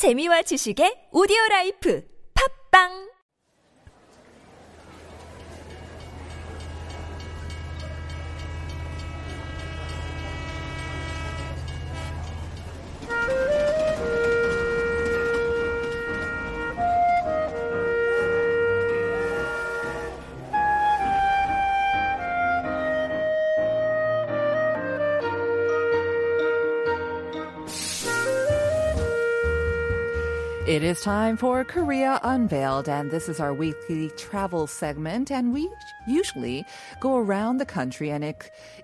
재미와 지식의 오디오 라이프. 팝빵 It is time for Korea Unveiled, and this is our weekly travel segment. And we usually go around the country and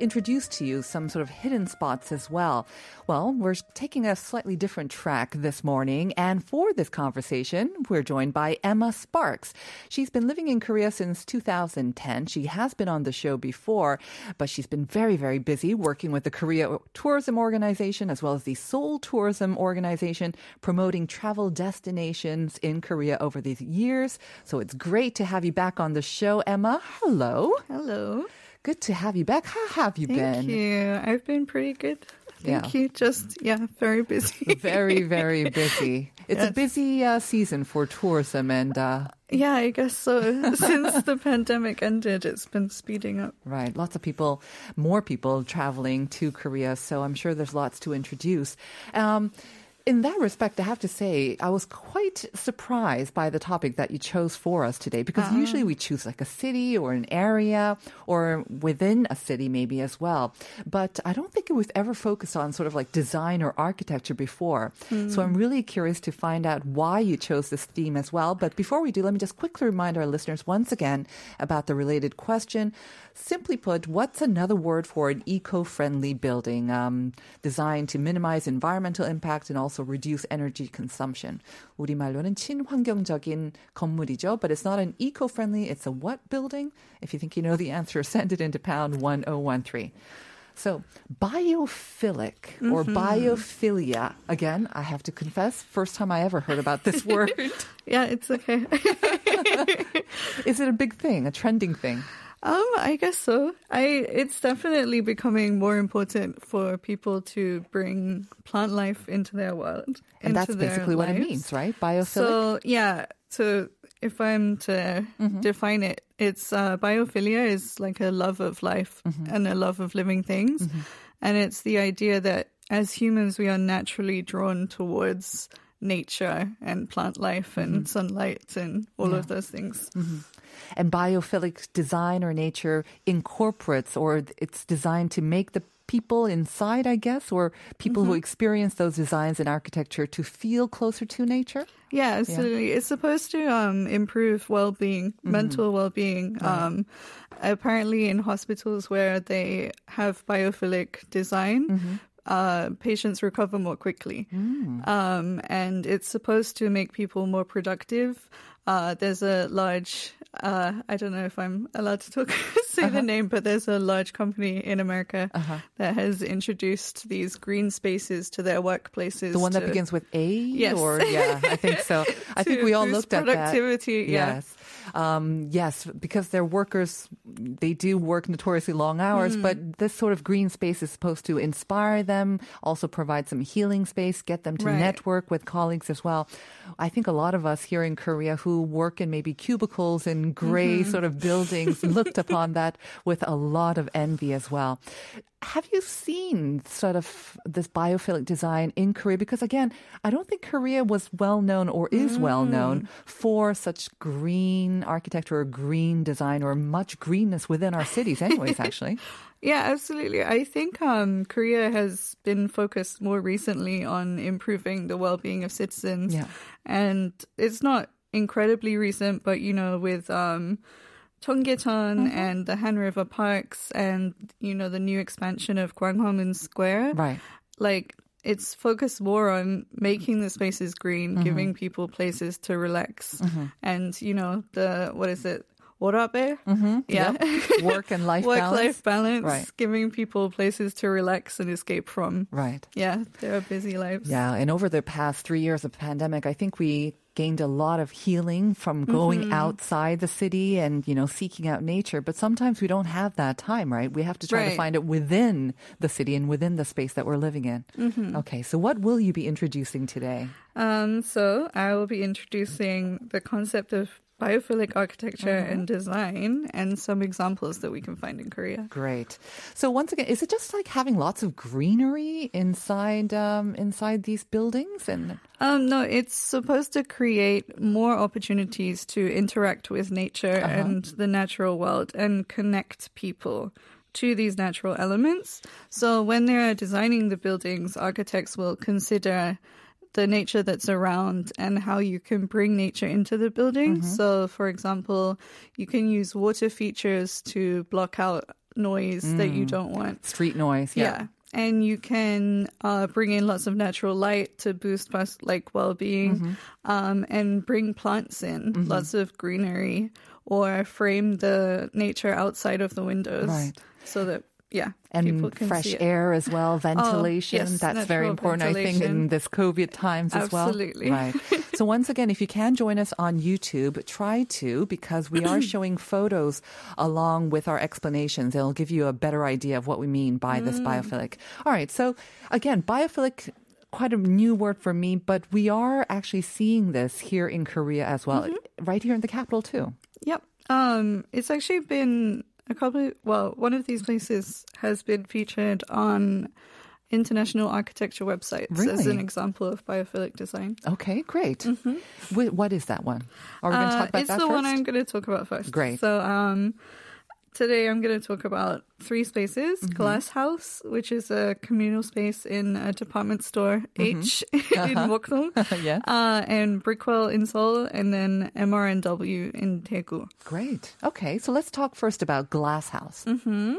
introduce to you some sort of hidden spots as well. Well, we're taking a slightly different track this morning, and for this conversation, we're joined by Emma Sparks. She's been living in Korea since 2010. She has been on the show before, but she's been very, very busy working with the Korea Tourism Organization as well as the Seoul Tourism Organization, promoting travel destinations in Korea over these years. So it's great to have you back on the show, Emma. Hello. Hello. Good to have you back. How have you Thank been? Thank you. I've been pretty good. Thank Yeah. you. Just, yeah, very busy. Very, very busy. It's a busy uh, season for tourism, and uh, yeah, I guess so. Since the pandemic ended, it's been speeding up. right, lots of people, more people traveling to Korea. So I'm sure there's lots to introduce. Um, in that respect, I have to say, I was quite surprised by the topic that you chose for us today because usually we choose like a city or an area or within a city maybe as well. But I don't think it was ever focused on sort of like design or architecture before. So I'm really curious to find out why you chose this theme as well. But before we do, let me just quickly remind our listeners once again about the related question. Simply put, what's another word for an eco-friendly building um, designed to minimize environmental impact and also reduce energy consumption? 우리말로는 친환경적인 건물이죠, but it's not an eco-friendly, it's a what building? If you think you know the answer, send it into pound 1013. So, biophilic or biophilia. Again, I have to confess, first time I ever heard about this word. Yeah, it's okay. Is it a big thing, a trending thing? Um, I guess so. I it's definitely becoming more important for people to bring plant life into their world. And that's basically what it means, right? Biophilic. So yeah, so if I'm to Mm-hmm. define it, it's uh, biophilia is like a love of life Mm-hmm. and a love of living things, and it's the idea that as humans we are naturally drawn towards nature and plant life and Mm-hmm. sunlight and all of those things. And biophilic design or nature incorporates or it's designed to make the people inside, I guess, or people who experience those designs in architecture to feel closer to nature? Yeah, absolutely. It's supposed to um, improve well-being, Mm-hmm. mental well-being. Um, apparently, in hospitals where they have biophilic design, Mm-hmm. Uh, patients recover more quickly, Mm. um, and it's supposed to make people more productive. Uh, there's a large, uh, I don't know if I'm allowed to talk, say Uh-huh. the name, but there's a large company in America that has introduced these green spaces to their workplaces. The one that begins with A? Yes. Or, yeah, I think so. I think we all looked at that. productivity, yeah. Yes. Um, yes, because they're workers, they do work notoriously long hours, Hmm. but this sort of green space is supposed to inspire them, also provide some healing space, get them to Right. network with colleagues as well. I think a lot of us here in Korea who work in maybe cubicles in gray Mm-hmm. sort of buildings looked upon that with a lot of envy as well. Have you seen sort of this biophilic design in Korea? Because again, I don't think Korea was well known or is well Mm. known for such green architecture or green design or much within our cities, anyways, actually. Yeah, absolutely. I think um, Korea has been focused more recently on improving the well-being of citizens, Yeah. and it's not incredibly recent, but you know, with um, Cheonggyecheon Mm-hmm. and the Han River parks, and you know, the new expansion of Gwanghwamun Square, Right. like it's focused more on making the spaces green, Mm-hmm. giving people places to relax, and you know, the what is it? Worabe? Mm-hmm. Yeah. Work and life Work balance. life balance, Right. giving people places to relax and escape from. Right. Yeah, their busy lives. Yeah, and over the past three years of pandemic, I think we gained a lot of healing from going Mm-hmm. outside the city and, you know, seeking out nature. But sometimes we don't have that time, right? We have to try to find it within the city and within the space that we're living in. Mm-hmm. Okay, so what will you be introducing today? Um, so I will be introducing the concept of biophilic architecture and design and some examples that we can find in Korea. Great. So once again, is it just like having lots of greenery inside um, inside these buildings? And Um, no, it's supposed to create more opportunities to interact with nature and the natural world and connect people to these natural elements. So when they're designing the buildings, architects will consider the nature that's around and how you can bring nature into the building. So, for example, you can use water features to block out noise that you don't want. street noise, Yeah. And you can uh, bring in lots of natural light to boost like well-being, Mm-hmm. um, and bring plants in, lots of greenery, or frame the nature outside of the windows, Right. So that yeah, and fresh air as well, ventilation. yes, That's very important, I think, in this COVID times as well. Absolutely. Right. so once again, if you can join us on YouTube, try to because we are showing photos along with our explanations. It'll give you a better idea of what we mean by this Mm. biophilic. All right. So again, biophilic. Quite a new word for me, but we are actually seeing this here in Korea as well, Mm-hmm. right here in the capital too. Yep. Um, it's actually been a couple. well, one of these places has been featured on international architecture websites as an example of biophilic design. Okay, great. Wh- what is that one? Are we going to Mm-hmm. Uh, talk about it's that the first? one I'm going to talk about first. Great. So, um, today I'm going to talk about three spaces: Mm-hmm. Glass House, which is a communal space in a department store H Uh-huh. in Mokdong, yes. uh, and Brickwell in Seoul, and then MRNW in Daegu. Great. Okay, so let's talk first about Glass House. Mm-hmm.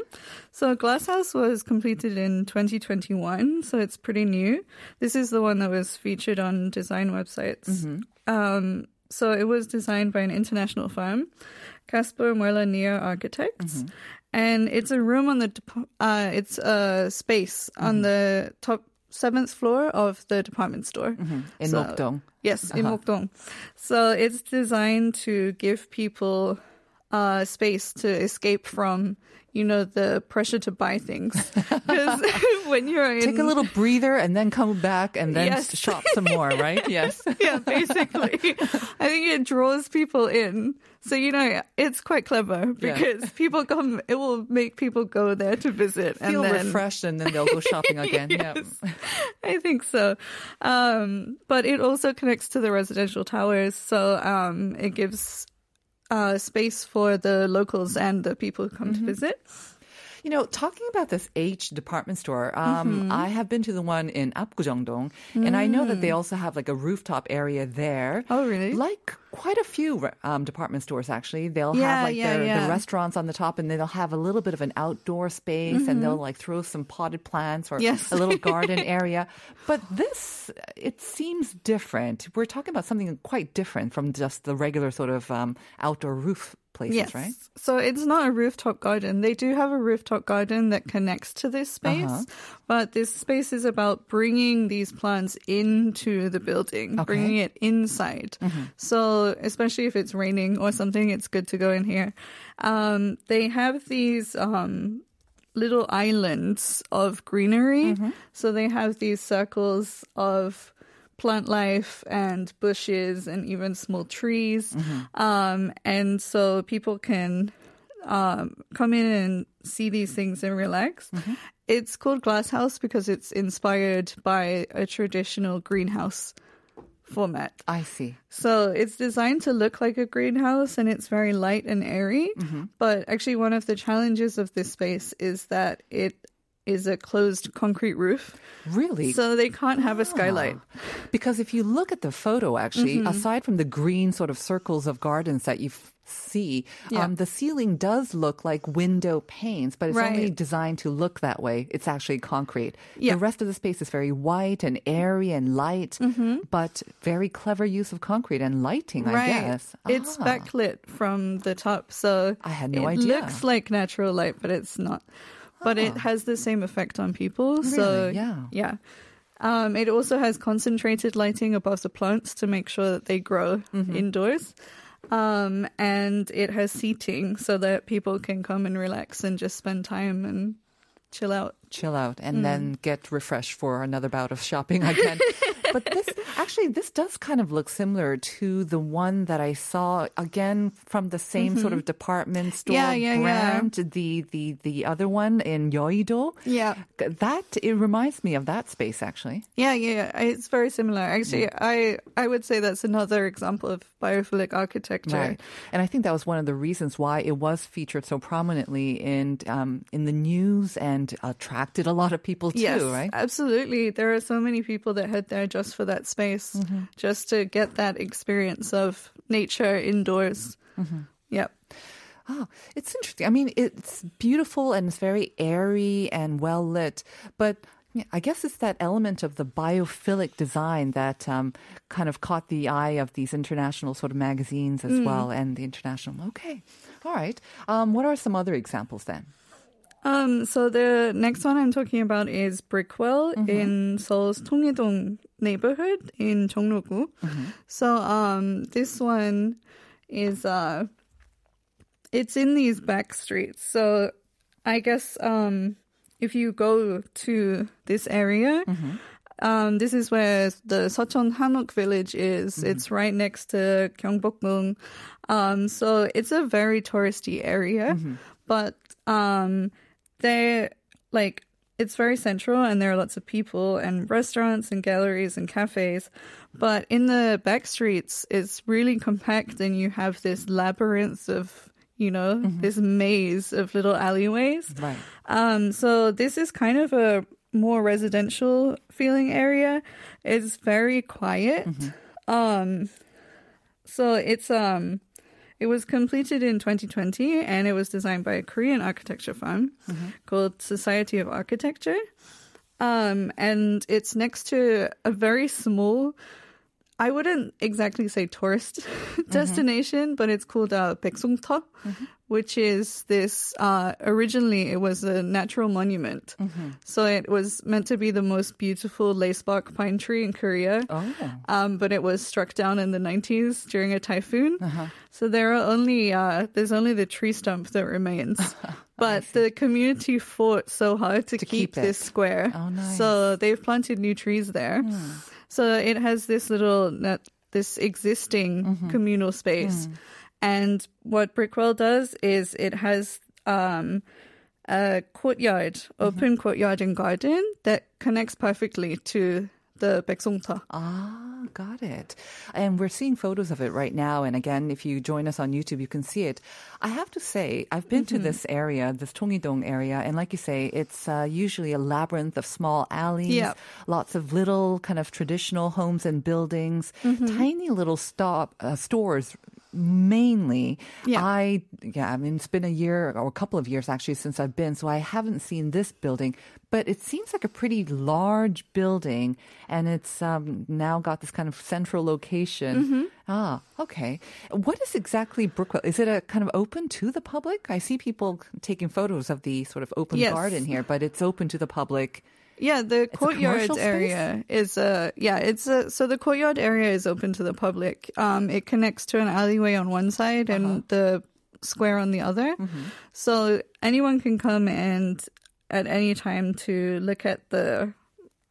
So Glass House was completed in 2021, so it's pretty new. This is the one that was featured on design websites. Mm-hmm. Um, so it was designed by an international firm, Casper Mueller Kneer Architects. Mm-hmm. And it's a room on the, uh, it's a space Mm-hmm. on the top seventh floor of the department store. In So- Mokdong. Yes, in Uh-huh. Mokdong. So it's designed to give people uh, space to escape from, you know, the pressure to buy things. Because when you're in, Take a little breather and then come back and then Yes. shop some more, right? Yes. yeah, basically, I think it draws people in. So you know, it's quite clever Yeah. because people come. It will make people go there to visit Feel and then refreshed and then they'll go shopping again. Yeah. I think so. Um, but it also connects to the residential towers, so um, it gives uh, space for the locals and the people who come to visit. You know, talking about this H department store, um, Mm-hmm. I have been to the one in Apgujeongdong, and I know that they also have like a rooftop area there. Mm. Oh, really? Like quite a few um, department stores, actually. They'll Yeah, have like yeah, their, yeah. the restaurants on the top, and then they'll have a little bit of an outdoor space, and they'll like throw some potted plants or Mm-hmm. Yes. a little garden area. But this, it seems different. We're talking about something quite different from just the regular sort of um, outdoor roof places, Yes. right? So it's not a rooftop garden. They do have a rooftop garden that connects to this space, Uh-huh. but this space is about bringing these plants into the building, Okay. bringing it inside. So especially if it's raining or something, it's good to go in here. Um, they have these um, little islands of greenery. So they have these circles of plant life and bushes and even small trees. Um, and so people can um, come in and see these things and relax. It's called Glass House because it's inspired by a traditional greenhouse format. I see. So it's designed to look like a greenhouse and it's very light and airy. But actually, one of the challenges of this space is that it is a closed concrete roof. Really? So they can't have a skylight. Because if you look at the photo, actually, Mm-hmm. aside from the green sort of circles of gardens that you see, Yeah. um, the ceiling does look like window panes, but it's only designed to look that way. It's actually concrete. Yeah. The rest of the space is very white and airy and light, but very clever use of concrete and lighting, I guess. It's Ah. backlit from the top, so I had no it idea. looks like natural light, but it's not. But it has the same effect on people. so Really? Yeah. yeah. Um, it also has concentrated lighting above the plants to make sure that they grow indoors. Um, and it has seating so that people can come and relax and just spend time and chill out. Chill out Mm. and then get refreshed for another bout of shopping again. but this actually this does kind of look similar to the one that I saw again from the same sort of department store Mm-hmm. Yeah, yeah, yeah. The the the other one in Yeouido. Yeah. That it reminds me of that space actually. Yeah, yeah, it's very similar. Actually, I I would say that's another example of biophilic architecture. Right. And I think that was one of the reasons why it was featured so prominently in um, in the news and attracted a lot of people too, yes, right? absolutely. There are so many people that head there just for that space, Mm-hmm. just to get that experience of nature indoors. Mm-hmm. Yep. Oh, it's interesting. I mean, it's beautiful and it's very airy and well lit, but I guess it's that element of the biophilic design that um, kind of caught the eye of these international sort of magazines as well, and the international. Okay, all right. Um, what are some other examples then? Um, so the next one I'm talking about is Brickwell Mm-hmm. in Seoul's Tongyeong neighborhood in Jongno-gu. Mm-hmm. So um, this one is uh, it's in these back streets. So I guess um, if you go to this area. Mm-hmm. Um, this is where the Seochon Hanok village is. Mm-hmm. It's right next to Gyeongbokgung. Um, so it's a very touristy area, Mm-hmm. but um, they like it's very central and there are lots of people and restaurants and galleries and cafes. But in the back streets, it's really compact and you have this labyrinth of, you know, this maze of little alleyways. Right. Um, so this is kind of a more residential feeling area. It's very quiet. Um, so it's um, it was completed in 2020 and it was designed by a Korean architecture firm called Society of Architecture. Um, and it's next to a very small, I wouldn't exactly say tourist destination, but it's called uh, Baeksongteo, which is this, uh, originally it was a natural monument. So it was meant to be the most beautiful lacebark pine tree in Korea. Oh, Um, but it was struck down in the 90s during a typhoon. So there are only uh, there's only the tree stump that remains. but the community fought so hard to, To keep, keep this square. Oh, nice. So they've planted new trees there. So it has this little this existing communal space. And what Brickwell does is it has um, a courtyard, open courtyard and garden that connects perfectly to the Baeksongteo. Ah, got it. And we're seeing photos of it right now. And again, if you join us on YouTube, you can see it. I have to say, I've been to this area, this Tongui-dong area, and like you say, it's uh, usually a labyrinth of small alleys, Yeah. lots of little kind of traditional homes and buildings, tiny little stop uh, stores. Mainly, Yeah. I yeah, I mean it's been a year or a couple of years actually since I've been, so I haven't seen this building. But it seems like a pretty large building, and it's um, now got this kind of central location. Mm-hmm. Ah, okay. What is exactly Brickwell? Is it a kind of open to the public? I see people taking photos of the sort of open Yes. garden here, but it's open to the public. Yeah, the a courtyard area is uh yeah, it's a, so the courtyard area is open to the public. Um it connects to an alleyway on one side and the square on the other. So anyone can come and at any time to look at the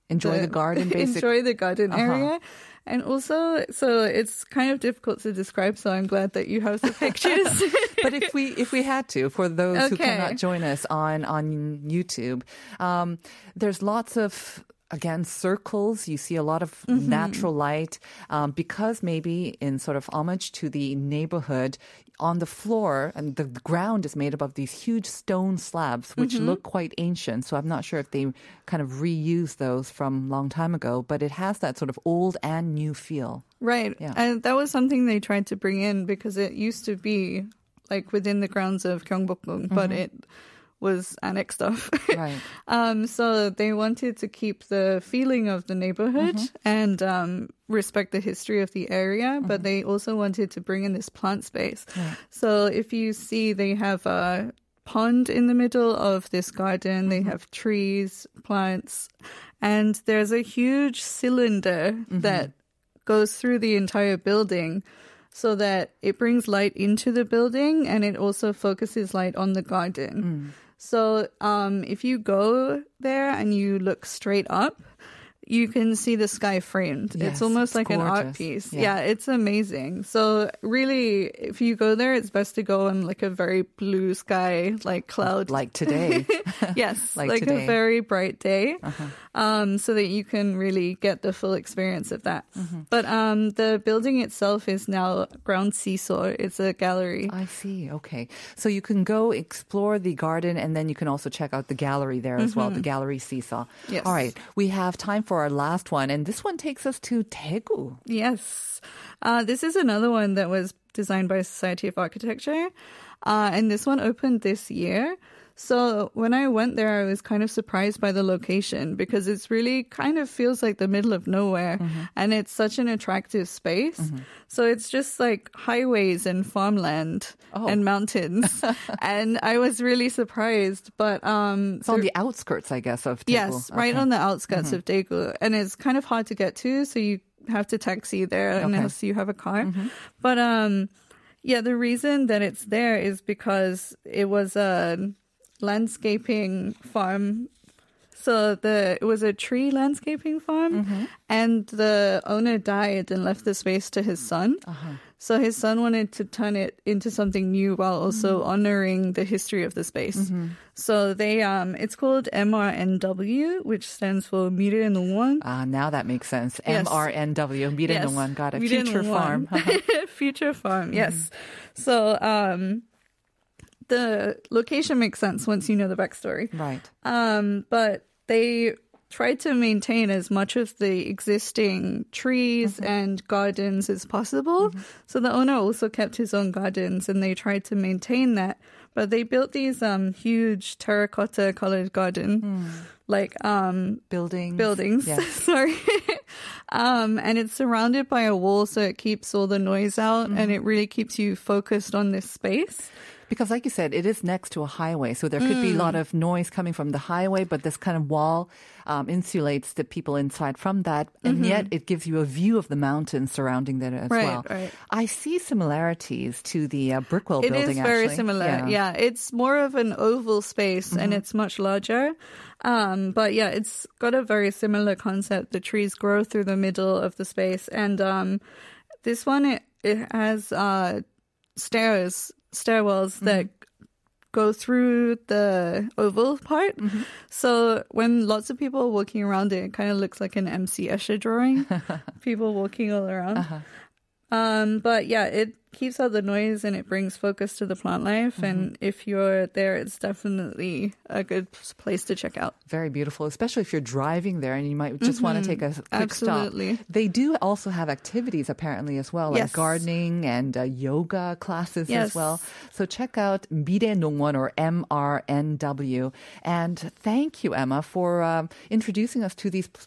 Enjoy the, garden, basically. enjoy the garden Uh-huh. area. And also, so it's kind of difficult to describe. So I'm glad that you have the pictures. but if we if we had to, for those who cannot join us on on YouTube, um, there's lots of again circles. You see a lot of Mm-hmm. natural light um, because maybe in sort of homage to the neighborhood. On the floor, and the ground is made up of these huge stone slabs, which Mm-hmm. look quite ancient. So I'm not sure if they kind of reused those from a long time ago, but it has that sort of old and new feel. Right. Yeah. And that was something they tried to bring in because it used to be like within the grounds of Gyeongbokgung, but it was annexed off. Right. um, so they wanted to keep the feeling of the neighborhood mm-hmm. and um, respect the history of the area, but mm-hmm. they also wanted to bring in this plant space. So if you see, they have a pond in the middle of this garden. They mm-hmm. have trees, plants, and there's a huge cylinder that goes through the entire building so that it brings light into the building and it also focuses light on the garden. Mm. So um, if you go there and you look straight up, you can see the sky framed. Yes, it's almost it's like an art piece. Yeah. Yeah. it's amazing. So really, if you go there, it's best to go on like a very blue sky, like cloud. Like today. yes, like like, today. Uh-huh. a very bright day, um, so that you can really get the full experience of that. Mm-hmm. But um, the building itself is now ground seesaw. It's a gallery. I see. Okay. So you can go explore the garden and then you can also check out the gallery there as well, the gallery seesaw. Yes. All right. We have time for our last one, and this one takes us to Daegu. Yes. Uh, this is another one that was designed by Society of Architecture. Uh, and this one opened this year. So when I went there, I was kind of surprised by the location because it's really kind of feels like the middle of nowhere mm-hmm. and it's such an attractive space. Mm-hmm. So it's just like highways and farmland oh. and mountains. and I was really surprised, but, um, It's on the outskirts, I guess, of Daegu. Yes, right on the outskirts of mm-hmm. Daegu, and it's kind of hard to get to, so you have to taxi there Okay. unless you have a car. But um, yeah, the reason that it's there is because it was a landscaping farm. So the it was a tree landscaping farm, and the owner died and left the space to his son. So his son wanted to turn it into something new while also honoring the history of the space. So they um it's called MRNW, which stands for Mirae Nongwon. Ah, now that makes sense. Yes. MRNW, Mirae Nongwon, got it. Mire Future farm. Uh-huh. Future farm, yes. So um the location makes sense once you know the backstory. right. Um, but they tried to maintain as much of the existing trees Mm-hmm. and gardens as possible. So the owner also kept his own gardens and they tried to maintain that. But they built these um huge terracotta colored garden like um Buildings. buildings. Yes. Sorry. um, and it's surrounded by a wall, so it keeps all the noise out and it really keeps you focused on this space. Because, like you said, it is next to a highway, so there could be a lot Mm. of noise coming from the highway, but this kind of wall um, insulates the people inside from that, and yet it gives you a view of the mountains surrounding that as Mm-hmm. Right, well. right. I see similarities to the uh, Brickwell It building. is very actually. similar. Yeah. it's more of an oval space and it's much larger. Um, but yeah, it's got a very similar concept. The trees grow through the middle of the space, and um, this one it, it has uh, stairs, stairwells that mm-hmm. go through the oval part. Mm-hmm. So when lots of people are walking around it, it kind of looks like an MC Escher drawing. people walking all around. Uh-huh. Um, but yeah, it keeps out the noise and it brings focus to the plant life. And if you're there, it's definitely a good place to check out. Very beautiful, especially if you're driving there and you might just want to take a quick Absolutely. stop. They do also have activities apparently as well, like Yes. gardening and uh, yoga classes as well. So check out Mirae Nongwon or MRNW. And thank you, Emma, for um, introducing us to these. p-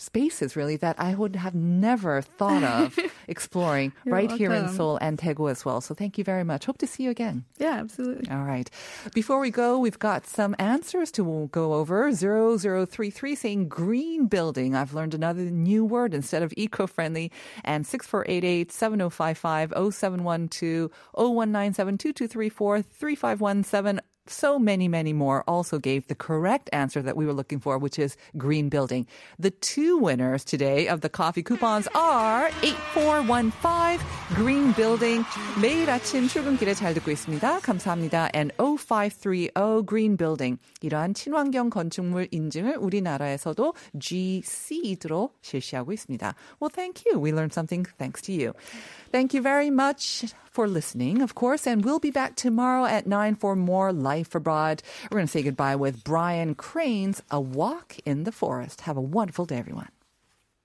Spaces really that I would have never thought of exploring right here in. Seoul and Daegu as well. So thank you very much. Hope to see you again. Yeah, absolutely. All right. Before we go, we've got some answers to go over. 0033 saying green building. I've learned another new word instead of eco-friendly. And 6488 7055 0712 0197 2234 3517 so many, many more also gave the correct answer that we were looking for, which is green building. The two winners today of the coffee coupons are 8415 green building. 매일 아침 출근길에 잘 듣고 있습니다. 감사합니다. And 0530 green building. 이러한 친환경 건축물 인증을 우리나라에서도 GC로 실시하고 있습니다. Well, thank you. We learned something thanks to you. Thank you very much for listening, of course, and we'll be back tomorrow at 9 for more Life Abroad. We're going to say goodbye with Brian Crain's A Walk in the Forest. Have a wonderful day, everyone.